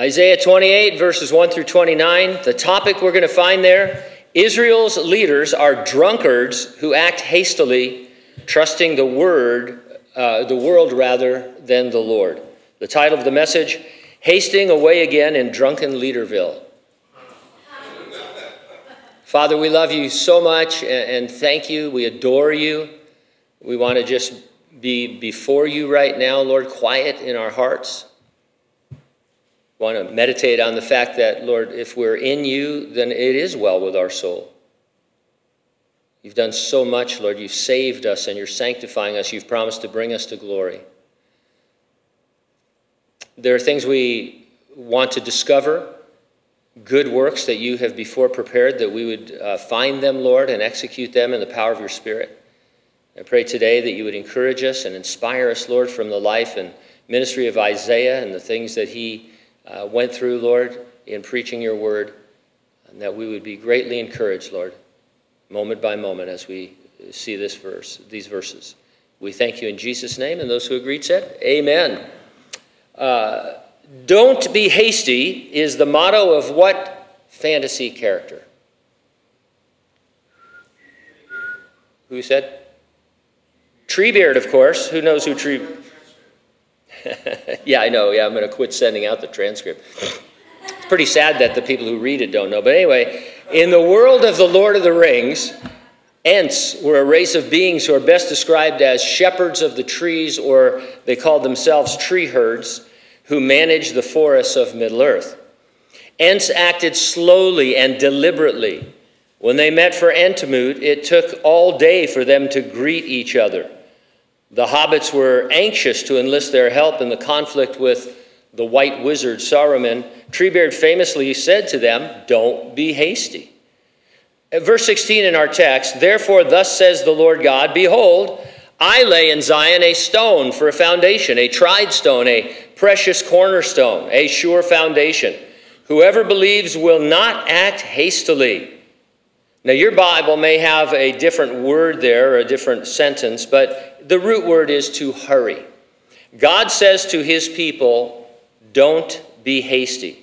Isaiah 28, verses 1 through 29, the topic we're going to find there Israel's leaders are drunkards who act hastily, trusting the word, uh, the world rather than the Lord. The title of the message Hasting Away Again in Drunken Leaderville. Father, we love you so much and thank you. We adore you. We want to just be before you right now, Lord, quiet in our hearts. Want to meditate on the fact that, Lord, if we're in you, then it is well with our soul. You've done so much, Lord. You've saved us and you're sanctifying us. You've promised to bring us to glory. There are things we want to discover, good works that you have before prepared, that we would uh, find them, Lord, and execute them in the power of your Spirit. I pray today that you would encourage us and inspire us, Lord, from the life and ministry of Isaiah and the things that he uh, went through, Lord, in preaching your word, and that we would be greatly encouraged, Lord, moment by moment as we see this verse, these verses. We thank you in Jesus' name, and those who agreed said, Amen. Uh, don't be hasty is the motto of what fantasy character? Who said? Treebeard, of course. Who knows who Tree? yeah, I know. Yeah, I'm going to quit sending out the transcript. It's pretty sad that the people who read it don't know. But anyway, in the world of the Lord of the Rings, Ents were a race of beings who are best described as shepherds of the trees, or they called themselves tree herds, who managed the forests of Middle Earth. Ents acted slowly and deliberately. When they met for Entmoot, it took all day for them to greet each other. The hobbits were anxious to enlist their help in the conflict with the white wizard Saruman. Treebeard famously said to them, Don't be hasty. At verse 16 in our text, Therefore, thus says the Lord God, Behold, I lay in Zion a stone for a foundation, a tried stone, a precious cornerstone, a sure foundation. Whoever believes will not act hastily. Now, your Bible may have a different word there, or a different sentence, but the root word is to hurry. God says to his people, don't be hasty.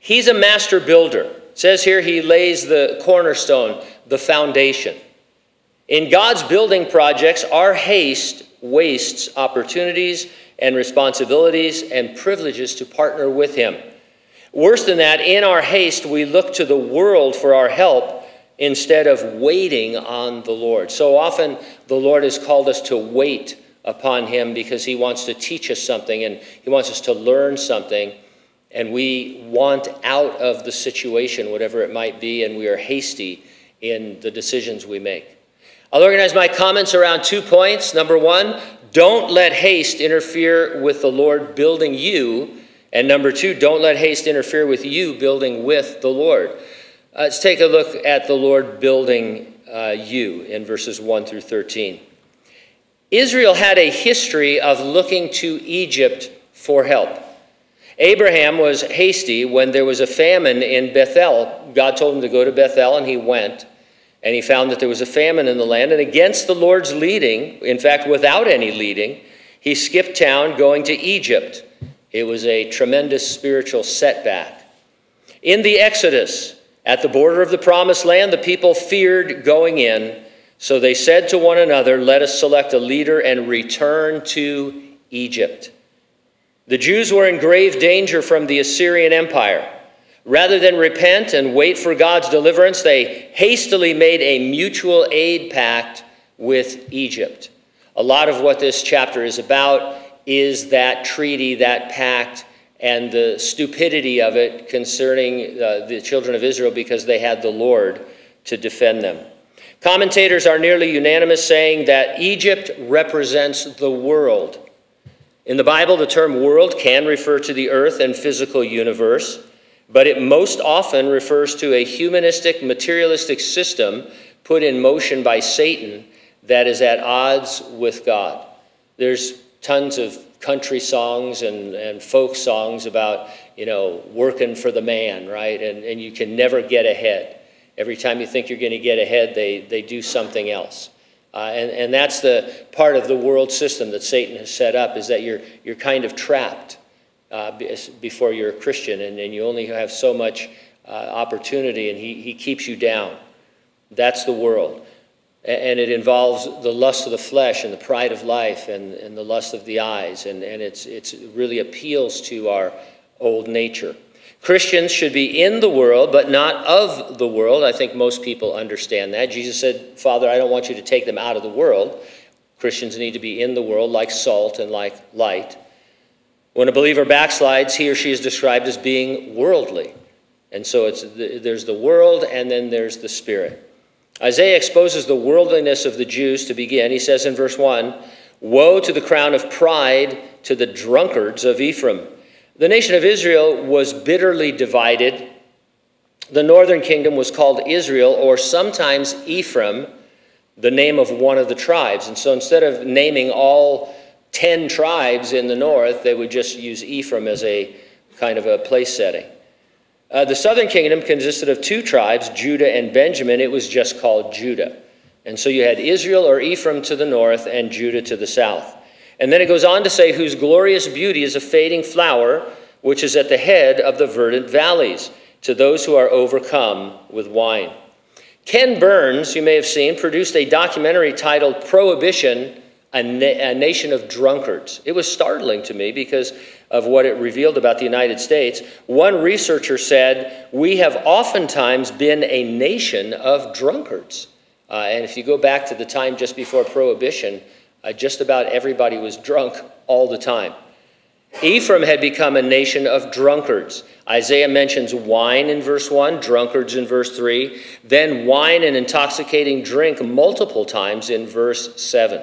He's a master builder. It says here he lays the cornerstone, the foundation. In God's building projects, our haste wastes opportunities and responsibilities and privileges to partner with him. Worse than that, in our haste, we look to the world for our help instead of waiting on the Lord. So often, the Lord has called us to wait upon Him because He wants to teach us something and He wants us to learn something. And we want out of the situation, whatever it might be, and we are hasty in the decisions we make. I'll organize my comments around two points. Number one, don't let haste interfere with the Lord building you. And number two, don't let haste interfere with you building with the Lord. Uh, let's take a look at the Lord building uh, you in verses 1 through 13. Israel had a history of looking to Egypt for help. Abraham was hasty when there was a famine in Bethel. God told him to go to Bethel, and he went. And he found that there was a famine in the land. And against the Lord's leading, in fact, without any leading, he skipped town going to Egypt. It was a tremendous spiritual setback. In the Exodus, at the border of the promised land, the people feared going in, so they said to one another, Let us select a leader and return to Egypt. The Jews were in grave danger from the Assyrian Empire. Rather than repent and wait for God's deliverance, they hastily made a mutual aid pact with Egypt. A lot of what this chapter is about is that treaty, that pact and the stupidity of it concerning uh, the children of Israel because they had the Lord to defend them. Commentators are nearly unanimous saying that Egypt represents the world. In the Bible, the term world can refer to the earth and physical universe, but it most often refers to a humanistic, materialistic system put in motion by Satan that is at odds with God. There's tons of country songs and, and folk songs about, you know, working for the man, right? And, and you can never get ahead. Every time you think you're going to get ahead, they, they do something else. Uh, and, and that's the part of the world system that Satan has set up is that you're, you're kind of trapped. uh, before you're a Christian, and, and you only have so much uh, opportunity, and he, he keeps you down. That's the world. And it involves the lust of the flesh and the pride of life and, and the lust of the eyes, and, and it's, it's really appeals to our old nature. Christians should be in the world, but not of the world. I think most people understand that. Jesus said, Father, I don't want you to take them out of the world. Christians need to be in the world like salt and like light. When a believer backslides, he or she is described as being worldly. And so it's the, there's the world and then there's the spirit. Isaiah exposes the worldliness of the Jews to begin. He says in verse 1 Woe to the crown of pride to the drunkards of Ephraim the nation of Israel was bitterly divided. The northern kingdom was called Israel, or sometimes Ephraim, the name of one of the tribes. And so instead of naming all 10 tribes in the north, they would just use Ephraim as a kind of a place setting. Uh, the southern kingdom consisted of two tribes, Judah and Benjamin. It was just called Judah. And so you had Israel or Ephraim to the north and Judah to the south. And then it goes on to say, whose glorious beauty is a fading flower, which is at the head of the verdant valleys, to those who are overcome with wine. Ken Burns, you may have seen, produced a documentary titled Prohibition a, Na- a, Nation of Drunkards. It was startling to me because of what it revealed about the United States. One researcher said, We have oftentimes been a nation of drunkards. Uh, and if you go back to the time just before Prohibition, uh, just about everybody was drunk all the time. Ephraim had become a nation of drunkards. Isaiah mentions wine in verse 1, drunkards in verse 3, then wine and intoxicating drink multiple times in verse 7.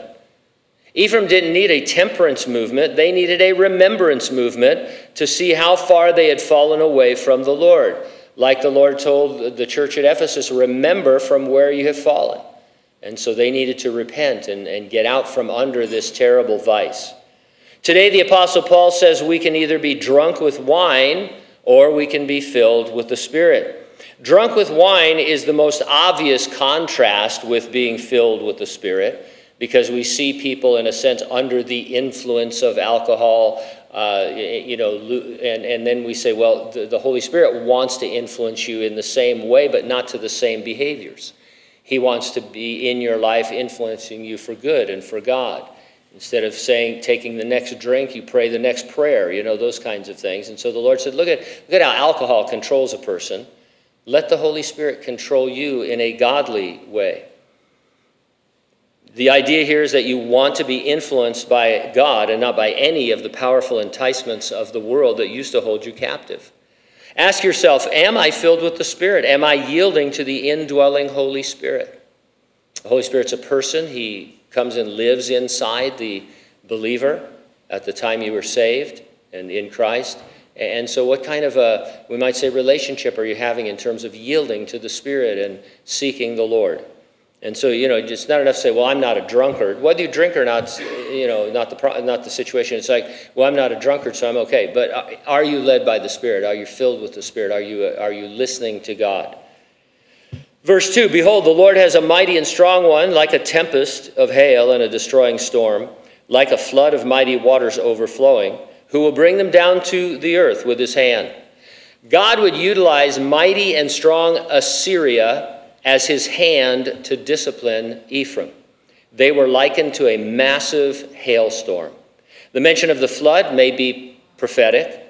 Ephraim didn't need a temperance movement, they needed a remembrance movement to see how far they had fallen away from the Lord. Like the Lord told the church at Ephesus, remember from where you have fallen. And so they needed to repent and, and get out from under this terrible vice. Today, the Apostle Paul says we can either be drunk with wine or we can be filled with the Spirit. Drunk with wine is the most obvious contrast with being filled with the Spirit because we see people, in a sense, under the influence of alcohol. Uh, you know, and, and then we say, well, the, the Holy Spirit wants to influence you in the same way, but not to the same behaviors. He wants to be in your life, influencing you for good and for God. Instead of saying, taking the next drink, you pray the next prayer, you know, those kinds of things. And so the Lord said, look at, look at how alcohol controls a person. Let the Holy Spirit control you in a godly way. The idea here is that you want to be influenced by God and not by any of the powerful enticements of the world that used to hold you captive. Ask yourself Am I filled with the Spirit? Am I yielding to the indwelling Holy Spirit? The Holy Spirit's a person. He comes and lives inside the believer at the time you were saved and in Christ. And so, what kind of a, we might say, relationship are you having in terms of yielding to the Spirit and seeking the Lord? And so, you know, it's not enough to say, well, I'm not a drunkard. Whether you drink or not, you know, not the, not the situation. It's like, well, I'm not a drunkard, so I'm okay. But uh, are you led by the Spirit? Are you filled with the Spirit? Are you, uh, are you listening to God? Verse 2 Behold, the Lord has a mighty and strong one, like a tempest of hail and a destroying storm, like a flood of mighty waters overflowing, who will bring them down to the earth with his hand. God would utilize mighty and strong Assyria as his hand to discipline Ephraim. They were likened to a massive hailstorm. The mention of the flood may be prophetic.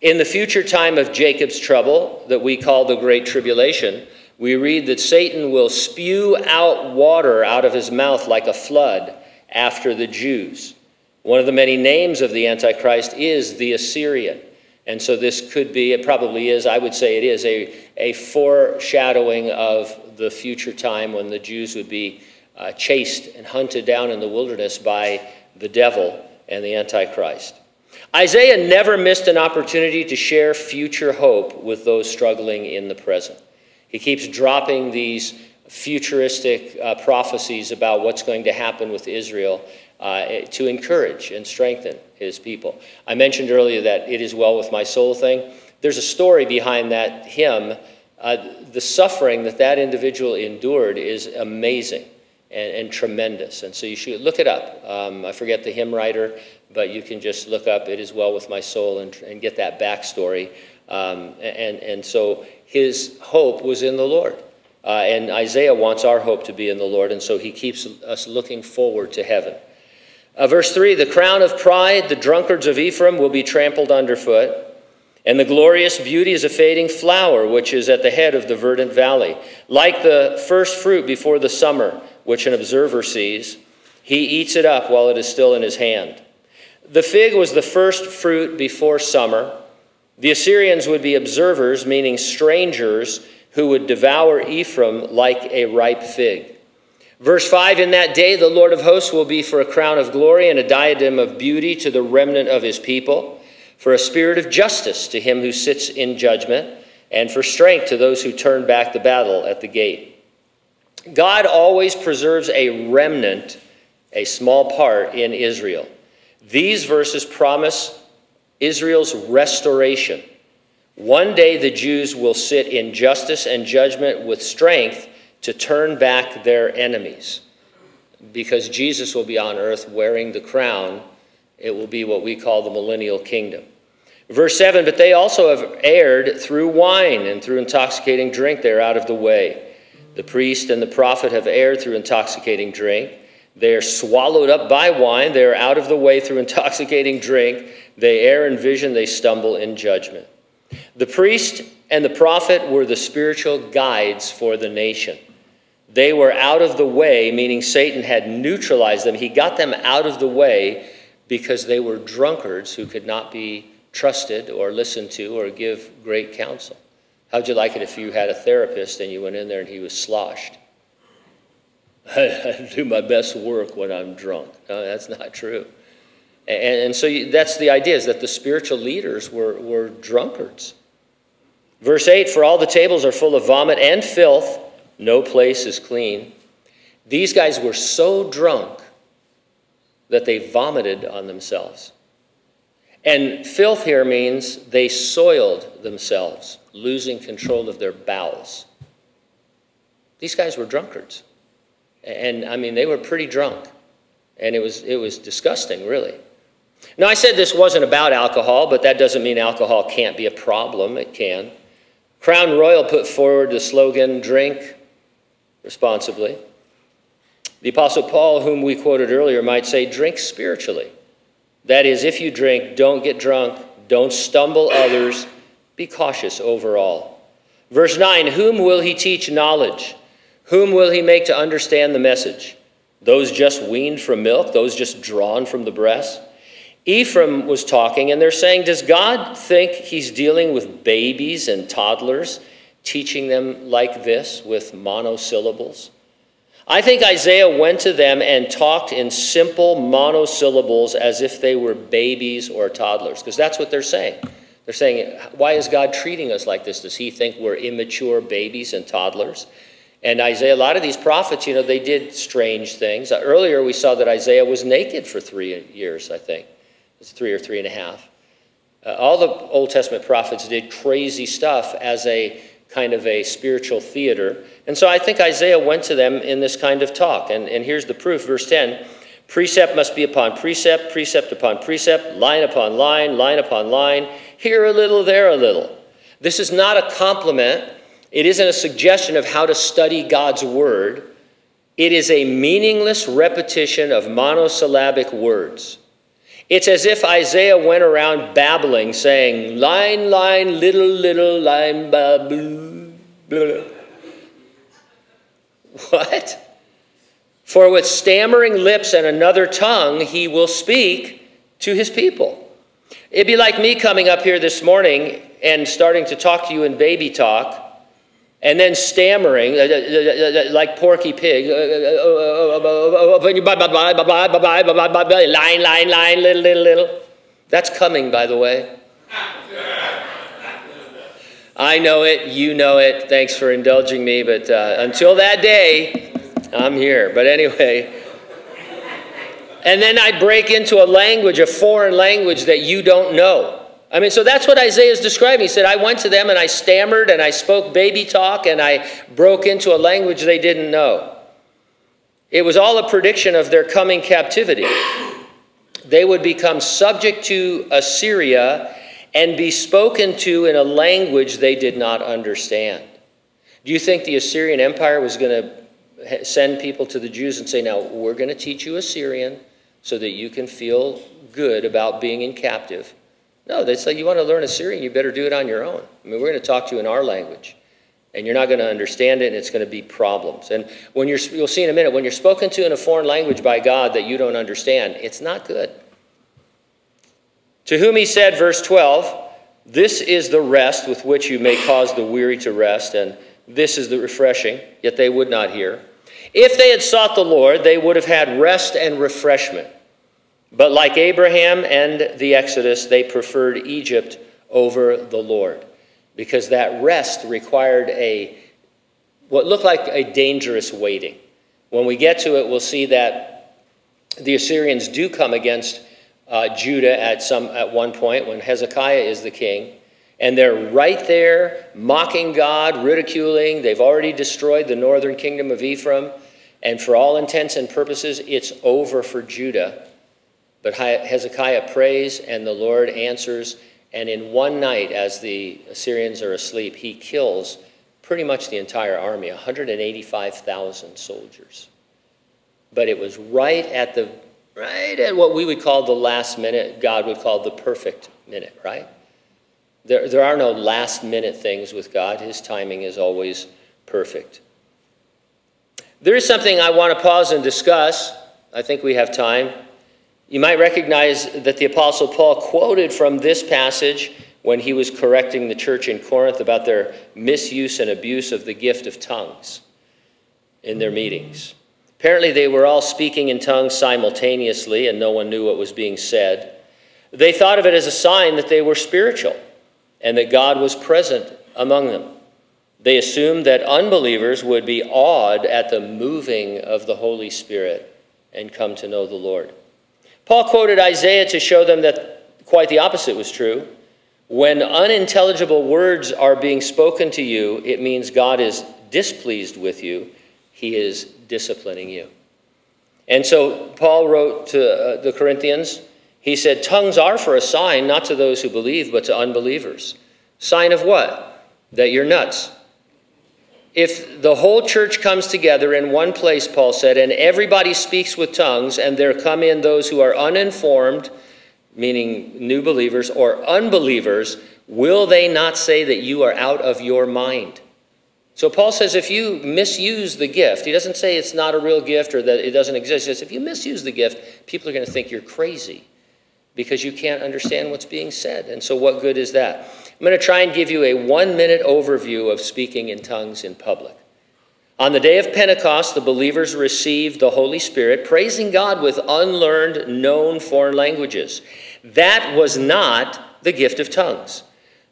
In the future time of Jacob's trouble, that we call the Great Tribulation, we read that Satan will spew out water out of his mouth like a flood after the Jews. One of the many names of the Antichrist is the Assyrian. And so this could be, it probably is, I would say it is, a, a foreshadowing of the future time when the Jews would be uh, chased and hunted down in the wilderness by the devil and the Antichrist. Isaiah never missed an opportunity to share future hope with those struggling in the present. He keeps dropping these futuristic uh, prophecies about what's going to happen with Israel uh, to encourage and strengthen his people. I mentioned earlier that it is well with my soul thing. There's a story behind that hymn uh, the suffering that that individual endured is amazing and, and, tremendous. And so you should look it up. Um, I forget the hymn writer, but you can just look up It Is Well With My Soul and, and get that backstory. Um, and, and so his hope was in the Lord. Uh, and Isaiah wants our hope to be in the Lord, and so he keeps us looking forward to heaven. Uh, verse 3 The crown of pride, the drunkards of Ephraim, will be trampled underfoot. And the glorious beauty is a fading flower, which is at the head of the verdant valley. Like the first fruit before the summer, which an observer sees, he eats it up while it is still in his hand. The fig was the first fruit before summer. The Assyrians would be observers, meaning strangers, who would devour Ephraim like a ripe fig. Verse 5 In that day the Lord of hosts will be for a crown of glory and a diadem of beauty to the remnant of his people, for a spirit of justice to him who sits in judgment, and for strength to those who turn back the battle at the gate. God always preserves a remnant, a small part in Israel. These verses promise Israel's restoration. One day the Jews will sit in justice and judgment with strength to turn back their enemies. Because Jesus will be on earth wearing the crown, it will be what we call the millennial kingdom. Verse 7 But they also have erred through wine and through intoxicating drink, they are out of the way. The priest and the prophet have erred through intoxicating drink. They are swallowed up by wine. They are out of the way through intoxicating drink. They err in vision. They stumble in judgment. The priest and the prophet were the spiritual guides for the nation. They were out of the way, meaning Satan had neutralized them. He got them out of the way because they were drunkards who could not be trusted or listened to or give great counsel. How'd you like it if you had a therapist and you went in there and he was sloshed? I do my best work when I'm drunk. No, that's not true. And, and so you, that's the idea is that the spiritual leaders were, were drunkards. Verse 8 For all the tables are full of vomit and filth, no place is clean. These guys were so drunk that they vomited on themselves. And filth here means they soiled themselves, losing control of their bowels. These guys were drunkards. And I mean, they were pretty drunk. And it was, it was disgusting, really. Now, I said this wasn't about alcohol, but that doesn't mean alcohol can't be a problem. It can. Crown Royal put forward the slogan drink responsibly. The Apostle Paul, whom we quoted earlier, might say drink spiritually. That is, if you drink, don't get drunk, don't stumble others, be cautious overall. Verse 9 Whom will he teach knowledge? Whom will he make to understand the message? Those just weaned from milk, those just drawn from the breast? Ephraim was talking, and they're saying, Does God think he's dealing with babies and toddlers, teaching them like this with monosyllables? I think Isaiah went to them and talked in simple monosyllables as if they were babies or toddlers, because that's what they're saying. They're saying, Why is God treating us like this? Does he think we're immature babies and toddlers? And Isaiah, a lot of these prophets, you know, they did strange things. Uh, earlier, we saw that Isaiah was naked for three years, I think. It's three or three and a half. Uh, all the Old Testament prophets did crazy stuff as a kind of a spiritual theater. And so I think Isaiah went to them in this kind of talk. And, and here's the proof, verse 10 Precept must be upon precept, precept upon precept, line upon line, line upon line, here a little, there a little. This is not a compliment it isn't a suggestion of how to study God's word. It is a meaningless repetition of monosyllabic words. It's as if Isaiah went around babbling, saying, line, line, little, little, line, blah, blah. What? For with stammering lips and another tongue he will speak to his people. It'd be like me coming up here this morning and starting to talk to you in baby talk and then stammering like Porky Pig, line, line, line, little, little, little. That's coming, by the way. I know it, you know it. Thanks for indulging me, but uh, until that day, I'm here. But anyway, and then I break into a language, a foreign language that you don't know. I mean, so that's what Isaiah is describing. He said, I went to them and I stammered and I spoke baby talk and I broke into a language they didn't know. It was all a prediction of their coming captivity. they would become subject to Assyria and be spoken to in a language they did not understand. Do you think the Assyrian Empire was going to send people to the Jews and say, Now, we're going to teach you Assyrian so that you can feel good about being in captive? No, they say, You want to learn Assyrian, you better do it on your own. I mean, we're going to talk to you in our language. And you're not going to understand it, and it's going to be problems. And when you're, you'll see in a minute, when you're spoken to in a foreign language by God that you don't understand, it's not good. To whom he said, verse 12, This is the rest with which you may cause the weary to rest, and this is the refreshing, yet they would not hear. If they had sought the Lord, they would have had rest and refreshment. But like Abraham and the Exodus, they preferred Egypt over the Lord because that rest required a what looked like a dangerous waiting. When we get to it, we'll see that the Assyrians do come against uh, Judah at some at one point when Hezekiah is the king, and they're right there mocking God, ridiculing. They've already destroyed the northern kingdom of Ephraim, and for all intents and purposes, it's over for Judah. But Hezekiah prays, and the Lord answers and in one night, as the Assyrians are asleep, he kills pretty much the entire army 185,000 soldiers. But it was right at the right at what we would call the last minute, God would call the perfect minute, right? There, there are no last minute things with God. His timing is always perfect. There is something I want to pause and discuss. I think we have time. You might recognize that the Apostle Paul quoted from this passage when he was correcting the church in Corinth about their misuse and abuse of the gift of tongues in their meetings. Apparently, they were all speaking in tongues simultaneously, and no one knew what was being said. They thought of it as a sign that they were spiritual and that God was present among them. They assumed that unbelievers would be awed at the moving of the Holy Spirit and come to know the Lord. Paul quoted Isaiah to show them that quite the opposite was true. When unintelligible words are being spoken to you, it means God is displeased with you. He is disciplining you. And so Paul wrote to uh, the Corinthians, he said, Tongues are for a sign, not to those who believe, but to unbelievers. Sign of what? That you're nuts if the whole church comes together in one place, Paul said, and everybody speaks with tongues, and there come in those who are uninformed, meaning new believers, or unbelievers, will they not say that you are out of your mind? So Paul says if you misuse the gift, he doesn't say it's not a real gift or that it doesn't exist. He says if you misuse the gift, people are going to think you're crazy because you can't understand what's being said. And so what good is that? I'm going to try and give you a one minute overview of speaking in tongues in public. On the day of Pentecost, the believers received the Holy Spirit, praising God with unlearned, known foreign languages. That was not the gift of tongues.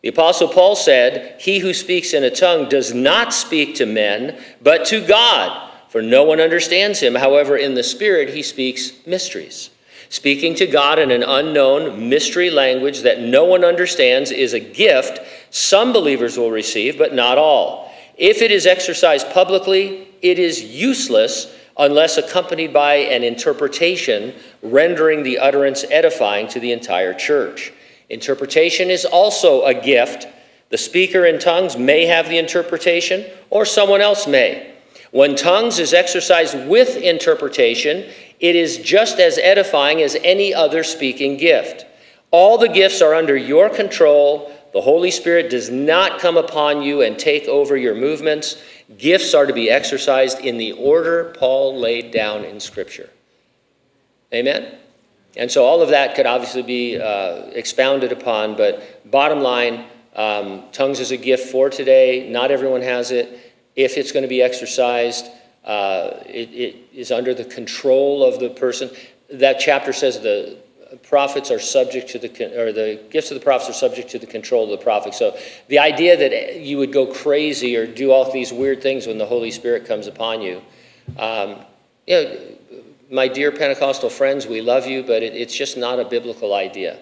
The Apostle Paul said, He who speaks in a tongue does not speak to men, but to God, for no one understands him. However, in the Spirit, he speaks mysteries. Speaking to God in an unknown mystery language that no one understands is a gift some believers will receive, but not all. If it is exercised publicly, it is useless unless accompanied by an interpretation rendering the utterance edifying to the entire church. Interpretation is also a gift. The speaker in tongues may have the interpretation, or someone else may. When tongues is exercised with interpretation, it is just as edifying as any other speaking gift. All the gifts are under your control. The Holy Spirit does not come upon you and take over your movements. Gifts are to be exercised in the order Paul laid down in Scripture. Amen? And so all of that could obviously be uh, expounded upon, but bottom line, um, tongues is a gift for today. Not everyone has it. If it's going to be exercised, uh, it, it is under the control of the person. That chapter says the prophets are subject to the, or the gifts of the prophets are subject to the control of the prophet. So the idea that you would go crazy or do all these weird things when the Holy Spirit comes upon you, um, you know, my dear Pentecostal friends, we love you, but it, it's just not a biblical idea.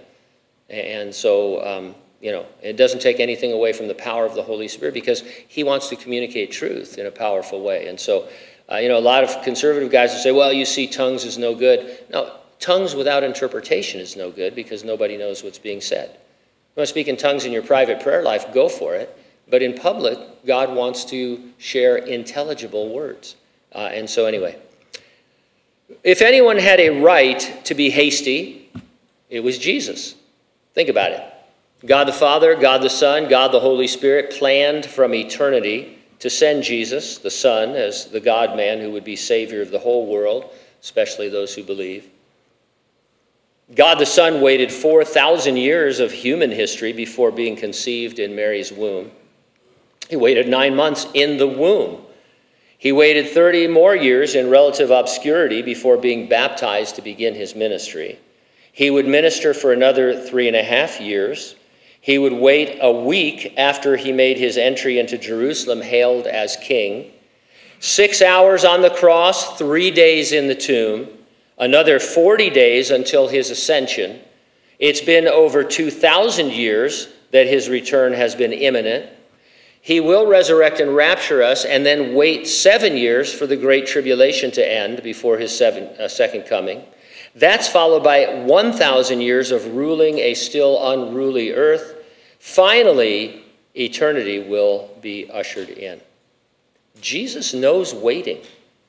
And so, um, you know, it doesn't take anything away from the power of the Holy Spirit because He wants to communicate truth in a powerful way. And so, uh, you know, a lot of conservative guys will say, well, you see, tongues is no good. No, Tongues without interpretation is no good because nobody knows what's being said. You want to speak in tongues in your private prayer life, go for it. But in public, God wants to share intelligible words. Uh, and so, anyway, if anyone had a right to be hasty, it was Jesus. Think about it. God the Father, God the Son, God the Holy Spirit planned from eternity to send Jesus, the Son, as the God man who would be Savior of the whole world, especially those who believe. God the Son waited 4,000 years of human history before being conceived in Mary's womb. He waited nine months in the womb. He waited 30 more years in relative obscurity before being baptized to begin his ministry. He would minister for another three and a half years. He would wait a week after he made his entry into Jerusalem, hailed as king. Six hours on the cross, three days in the tomb, another 40 days until his ascension. It's been over 2,000 years that his return has been imminent. He will resurrect and rapture us and then wait seven years for the great tribulation to end before his seven, uh, second coming. That's followed by 1,000 years of ruling a still unruly earth. Finally, eternity will be ushered in. Jesus knows waiting.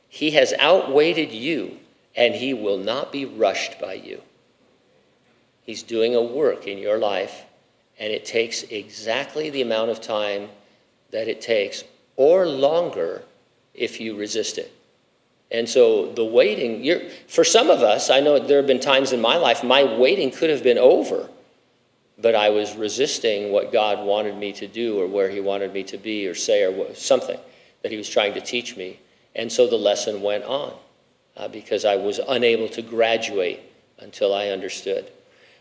He has outwaited you, and he will not be rushed by you. He's doing a work in your life, and it takes exactly the amount of time that it takes, or longer if you resist it. And so the waiting, for some of us, I know there have been times in my life my waiting could have been over, but I was resisting what God wanted me to do or where He wanted me to be or say or something that He was trying to teach me. And so the lesson went on uh, because I was unable to graduate until I understood.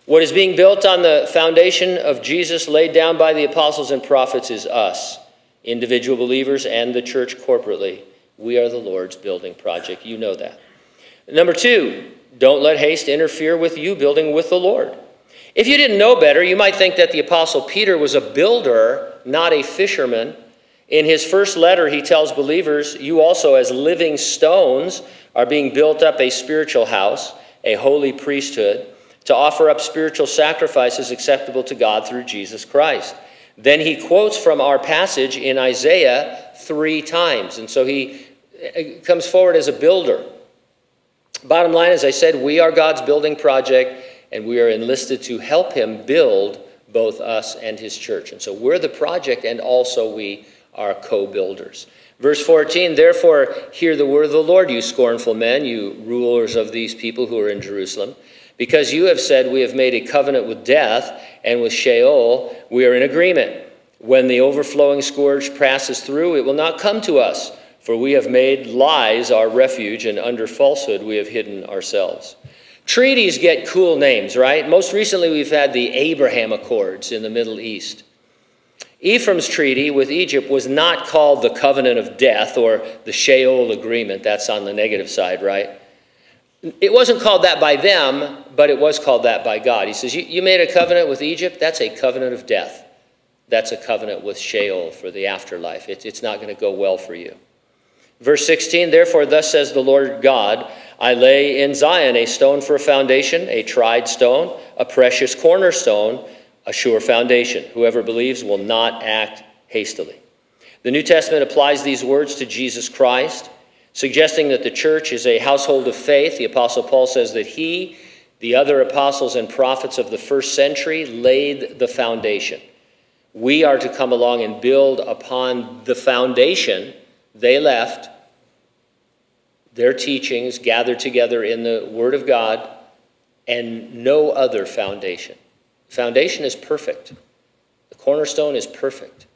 What is being built on the foundation of Jesus laid down by the apostles and prophets is us, individual believers and the church corporately. We are the Lord's building project. You know that. Number two, don't let haste interfere with you building with the Lord. If you didn't know better, you might think that the Apostle Peter was a builder, not a fisherman. In his first letter, he tells believers, You also, as living stones, are being built up a spiritual house, a holy priesthood, to offer up spiritual sacrifices acceptable to God through Jesus Christ. Then he quotes from our passage in Isaiah three times. And so he comes forward as a builder. Bottom line, as I said, we are God's building project, and we are enlisted to help Him build both us and His church. And so we're the project, and also we are co builders. Verse 14, therefore, hear the word of the Lord, you scornful men, you rulers of these people who are in Jerusalem. Because you have said, We have made a covenant with death, and with Sheol we are in agreement. When the overflowing scourge passes through, it will not come to us. For we have made lies our refuge, and under falsehood we have hidden ourselves. Treaties get cool names, right? Most recently, we've had the Abraham Accords in the Middle East. Ephraim's treaty with Egypt was not called the covenant of death or the Sheol agreement. That's on the negative side, right? It wasn't called that by them, but it was called that by God. He says, You, made a covenant with Egypt? That's a covenant of death. That's a covenant with Sheol for the afterlife. it's not going to go well for you. Verse 16, therefore, thus says the Lord God, I lay in Zion a stone for a foundation, a tried stone, a precious cornerstone, a sure foundation. Whoever believes will not act hastily. The New Testament applies these words to Jesus Christ, suggesting that the church is a household of faith. The Apostle Paul says that he, the other apostles and prophets of the first century, laid the foundation. We are to come along and build upon the foundation they left their teachings gathered together in the Word of God and no other foundation. Foundation is perfect. The cornerstone is perfect.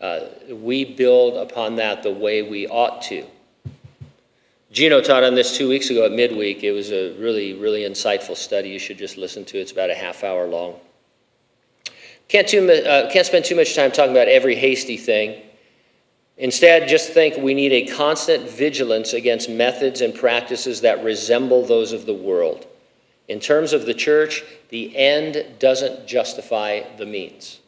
Uh, we build upon that the way we ought to. Gino taught on this two weeks ago at midweek. It was a really, really insightful study. You should just listen to it. It's about a half hour long. Can't, too, uh, can't spend too much time talking about every hasty thing. Instead, just think we need a constant vigilance against methods and practices that resemble those of the world. In terms of the church, the end doesn't justify the means.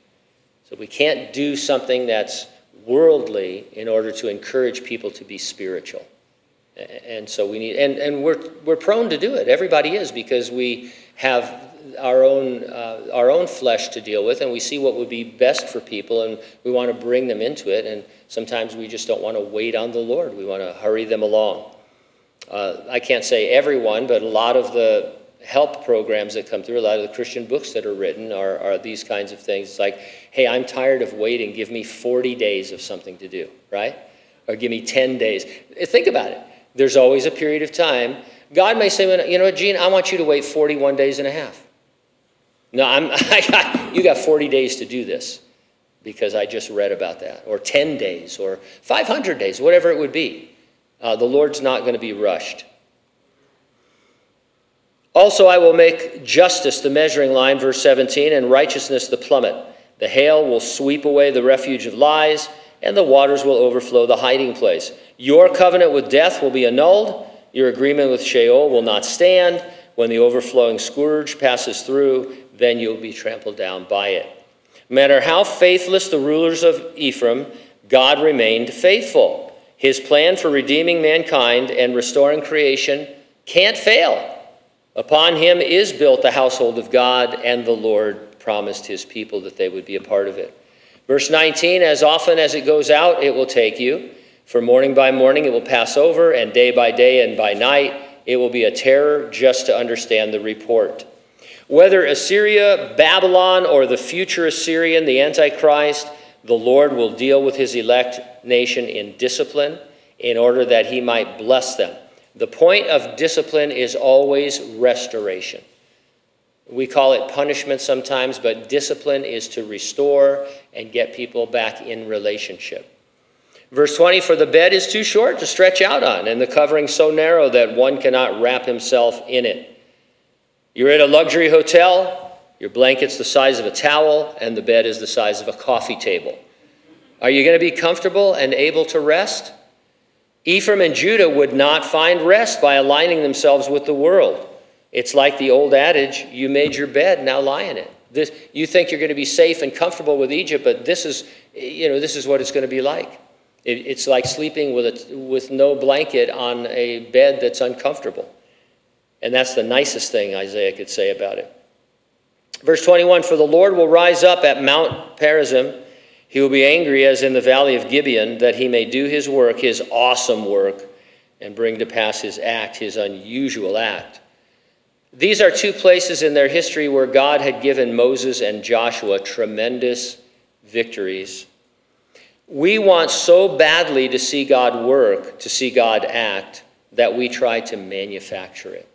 So we can't do something that's worldly in order to encourage people to be spiritual. And so we need, and, and we're, we're prone to do it. Everybody is because we have our own, uh, our own flesh to deal with and we see what would be best for people and we want to bring them into it. And sometimes we just don't want to wait on the Lord. We want to hurry them along. Uh, I can't say everyone, but a lot of the help programs that come through, a lot of the Christian books that are written are, are these kinds of things. It's like, hey, I'm tired of waiting. Give me 40 days of something to do, right? Or give me 10 days. Think about it. There's always a period of time. God may say, you know what, Gene, I want you to wait 41 days and a half. No, I'm, I got, you got 40 days to do this because I just read about that, or 10 days, or 500 days, whatever it would be. Uh, the Lord's not going to be rushed. Also, I will make justice the measuring line, verse 17, and righteousness the plummet. The hail will sweep away the refuge of lies, and the waters will overflow the hiding place. Your covenant with death will be annulled. Your agreement with Sheol will not stand. When the overflowing scourge passes through, then you'll be trampled down by it. No matter how faithless the rulers of Ephraim, God remained faithful. His plan for redeeming mankind and restoring creation can't fail. Upon him is built the household of God, and the Lord promised his people that they would be a part of it. Verse 19 As often as it goes out, it will take you. For morning by morning it will pass over, and day by day and by night it will be a terror just to understand the report. Whether Assyria, Babylon, or the future Assyrian, the Antichrist, the Lord will deal with his elect nation in discipline in order that he might bless them. The point of discipline is always restoration. We call it punishment sometimes, but discipline is to restore and get people back in relationship. Verse 20 For the bed is too short to stretch out on, and the covering so narrow that one cannot wrap himself in it. You're at a luxury hotel, your blanket's the size of a towel, and the bed is the size of a coffee table. Are you going to be comfortable and able to rest? Ephraim and Judah would not find rest by aligning themselves with the world. It's like the old adage you made your bed, now lie in it. This, you think you're going to be safe and comfortable with Egypt, but this is, you know, this is what it's going to be like. It, it's like sleeping with, a, with no blanket on a bed that's uncomfortable. And that's the nicest thing Isaiah could say about it. Verse 21 For the Lord will rise up at Mount Perazim. He will be angry as in the valley of Gibeon, that he may do his work, his awesome work, and bring to pass his act, his unusual act. These are two places in their history where God had given Moses and Joshua tremendous victories we want so badly to see God work, to see God act, that we try to manufacture it.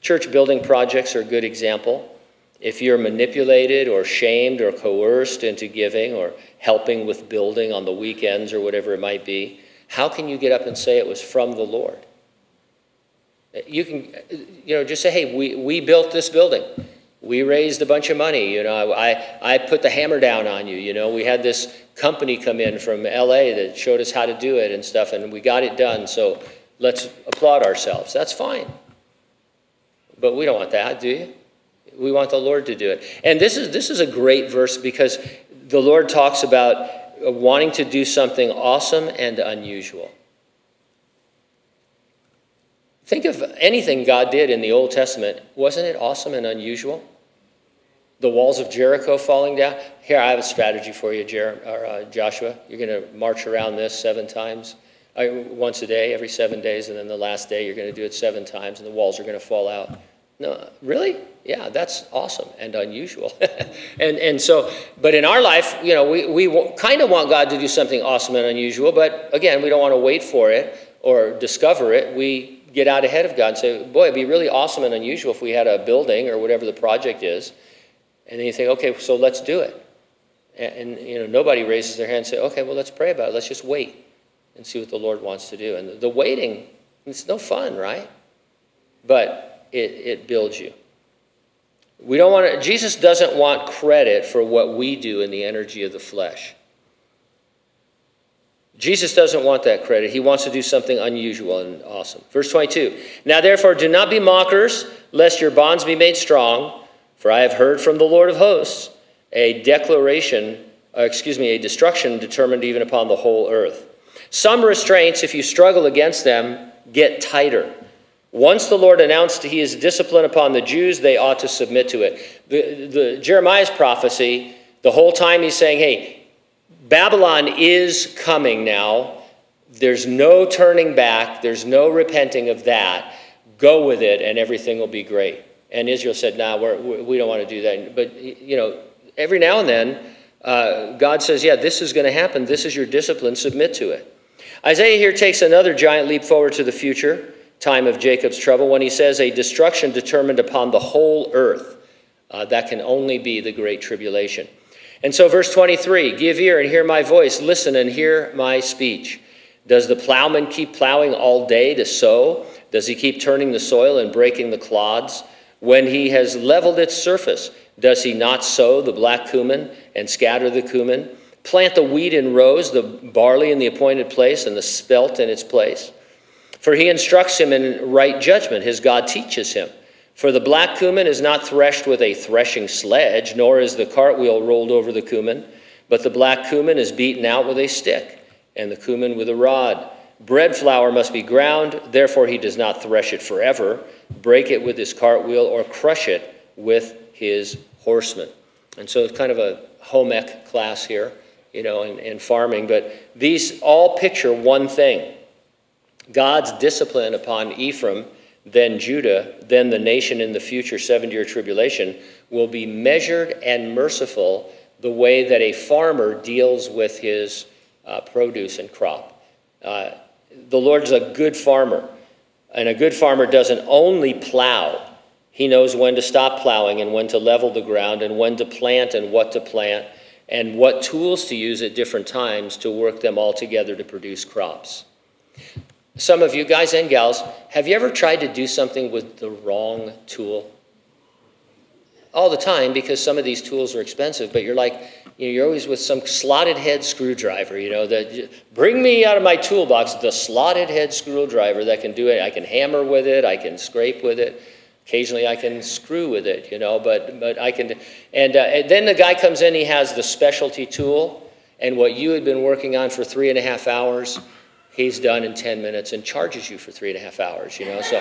Church building projects are a good example. If you're manipulated or shamed or coerced into giving or helping with building on the weekends or whatever it might be, how can you get up and say it was from the Lord? You can, you know, just say, hey, we, we built this building we raised a bunch of money. You know, I, I put the hammer down on you. You know, we had this company come in from LA that showed us how to do it and stuff, and we got it done. So let's applaud ourselves. That's fine. But we don't want that, do you? We want the Lord to do it. And this is, this is a great verse because the Lord talks about wanting to do something awesome and unusual. Think of anything God did in the Old Testament. Wasn't it awesome and unusual? The walls of Jericho falling down. Here, I have a strategy for you, Jer- or, uh, Joshua. You're going to march around this seven times, once a day, every seven days, and then the last day you're going to do it seven times, and the walls are going to fall out. No, really? Yeah, that's awesome and unusual. and, and so, but in our life, you know, we, we kind of want God to do something awesome and unusual, but again, we don't want to wait for it or discover it. We get out ahead of God and say, boy, it'd be really awesome and unusual if we had a building or whatever the project is. And then you think, okay, so let's do it. And, and, you know, nobody raises their hand and say, okay, well, let's pray about it. Let's just wait and see what the Lord wants to do. And the, waiting, it's no fun, right? But it, it builds you. We don't want to, Jesus doesn't want credit for what we do in the energy of the flesh. Jesus doesn't want that credit. He wants to do something unusual and awesome. Verse 22 Now therefore, do not be mockers, lest your bonds be made strong. For I have heard from the Lord of hosts a declaration, uh, excuse me, a destruction determined even upon the whole earth. Some restraints, if you struggle against them, get tighter. Once the Lord announced he is discipline upon the Jews, they ought to submit to it. The, the, Jeremiah's prophecy, the whole time he's saying, hey, Babylon is coming now. There's no turning back, there's no repenting of that. Go with it, and everything will be great. And Israel said, nah, we're, we don't want to do that. But, you know, every now and then, uh, God says, yeah, this is going to happen. This is your discipline. Submit to it. Isaiah here takes another giant leap forward to the future time of Jacob's trouble when he says, A destruction determined upon the whole earth. Uh, that can only be the great tribulation. And so, verse 23 Give ear and hear my voice, listen and hear my speech. Does the plowman keep plowing all day to sow? Does he keep turning the soil and breaking the clods? When he has leveled its surface, does he not sow the black cumin and scatter the cumin? Plant the wheat in rows, the barley in the appointed place, and the spelt in its place? For he instructs him in right judgment, his God teaches him. For the black cumin is not threshed with a threshing sledge, nor is the cartwheel rolled over the cumin, but the black cumin is beaten out with a stick, and the cumin with a rod. Bread flour must be ground, therefore he does not thresh it forever, break it with his cartwheel, or crush it with his horsemen. And so it's kind of a home ec class here, you know, and, in farming, but these all picture one thing God's discipline upon Ephraim, then Judah, then the nation in the future seven year tribulation will be measured and merciful the way that a farmer deals with his uh, produce and crop. Uh, the Lord's a good farmer, and a good farmer doesn't only plow. He knows when to stop plowing and when to level the ground and when to plant and what to plant and what tools to use at different times to work them all together to produce crops. Some of you guys and gals, have you ever tried to do something with the wrong tool? All the time because some of these tools are expensive, but you're like, you know, you're always with some slotted head screwdriver, you know, that bring me out of my toolbox the slotted head screwdriver that can do it. I can hammer with it, I can scrape with it. Occasionally I can screw with it, you know, but, but I can. And, uh, and then the guy comes in, he has the specialty tool, and what you had been working on for three and a half hours, he's done in 10 minutes and charges you for three and a half hours, you know. So,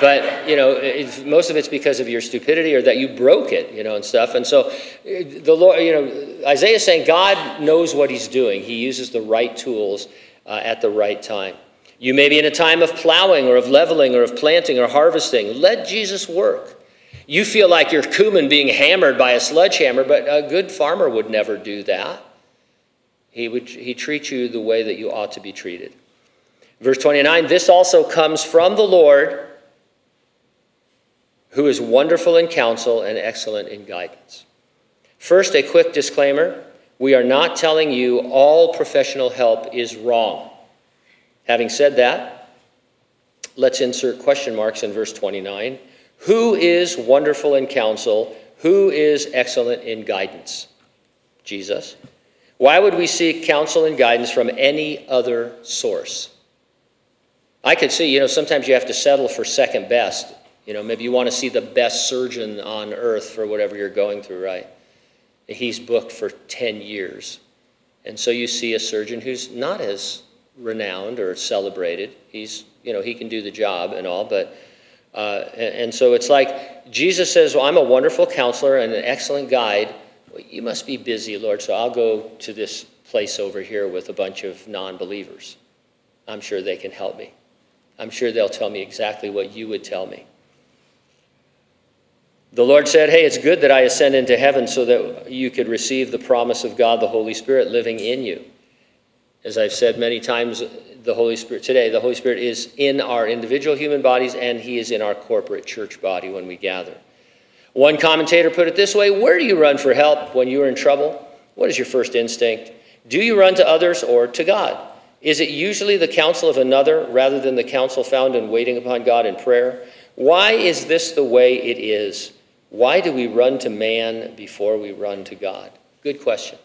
but, you know, most of it's because of your stupidity or that you broke it, you know, and stuff. And so the Lord, you know, Isaiah is saying God knows what he's doing. He uses the right tools uh, at the right time. You may be in a time of plowing or of leveling or of planting or harvesting. Let Jesus work. You feel like you're cumin being hammered by a sledgehammer, but a good farmer would never do that. He would he treat you the way that you ought to be treated. Verse 29 This also comes from the Lord, who is wonderful in counsel and excellent in guidance. First, a quick disclaimer we are not telling you all professional help is wrong. Having said that, let's insert question marks in verse 29. Who is wonderful in counsel? Who is excellent in guidance? Jesus. Why would we seek counsel and guidance from any other source? I could see, you know, sometimes you have to settle for second best. You know, maybe you want to see the best surgeon on earth for whatever you're going through, right? He's booked for 10 years. And so you see a surgeon who's not as renowned or celebrated. He's, you know, he can do the job and all, but, uh, and, and, so it's like Jesus says, Well, I'm a wonderful counselor and an excellent guide. Well, you must be busy, Lord, so I'll go to this place over here with a bunch of non believers. I'm sure they can help me. I'm sure they'll tell me exactly what you would tell me. The Lord said, Hey, it's good that I ascend into heaven so that you could receive the promise of God, the Holy Spirit, living in you. As I've said many times, the Holy Spirit today, the Holy Spirit is in our individual human bodies and He is in our corporate church body when we gather. One commentator put it this way Where do you run for help when you are in trouble? What is your first instinct? Do you run to others or to God? Is it usually the counsel of another rather than the counsel found in waiting upon God in prayer? Why is this the way it is? Why do we run to man before we run to God? Good question.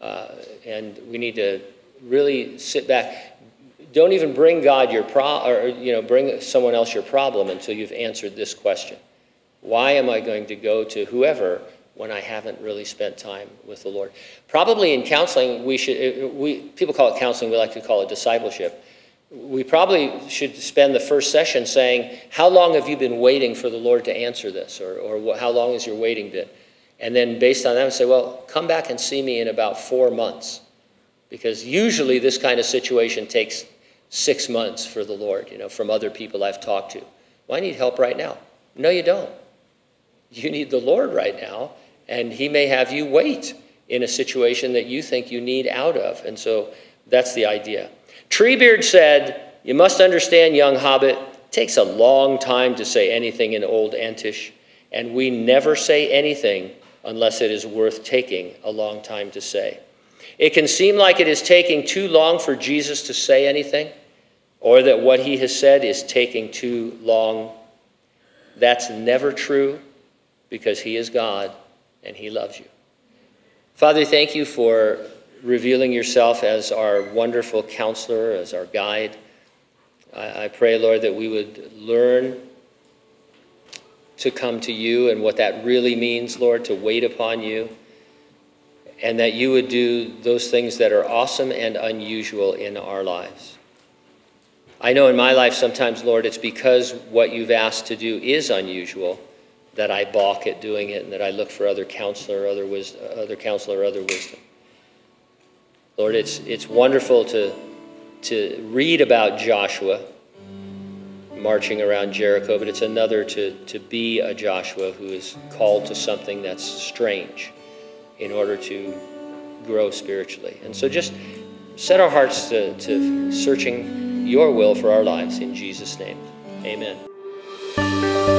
Uh, and we need to really sit back. Don't even bring God your pro, or you know, bring someone else your problem until you've answered this question. Why am I going to go to whoever when I haven't really spent time with the Lord. Probably in counseling, we should, uh, we, people call it counseling, we like to call it discipleship. We probably should spend the first session saying, How long have you been waiting for the Lord to answer this? Or, or how long has your waiting been? And then based on that, say, Well, come back and see me in about four months. Because usually this kind of situation takes six months for the Lord, you know, from other people I've talked to. Well, I need help right now. No, you don't. You need the Lord right now, and He may have you wait in a situation that you think you need out of. And so that's the idea. Treebeard said, You must understand, young hobbit, it takes a long time to say anything in Old Entish, and we never say anything unless it is worth taking a long time to say. It can seem like it is taking too long for Jesus to say anything, or that what he has said is taking too long. That's never true because he is God and he loves you. Father, thank you for revealing yourself as our wonderful counselor, as our guide. I, I pray, Lord, that we would learn to come to you and what that really means, Lord, to wait upon you, and that you would do those things that are awesome and unusual in our lives. I know in my life sometimes, Lord, it's because what you've asked to do is unusual that I balk at doing it and that I look for other counselor, or other, wisdom, other counselor, other wisdom. Lord, it's, it's wonderful to, to read about Joshua marching around Jericho, but it's another to, to be a Joshua who is called to something that's strange in order to grow spiritually. And so just set our hearts to, to searching your will for our lives in Jesus' name. Amen.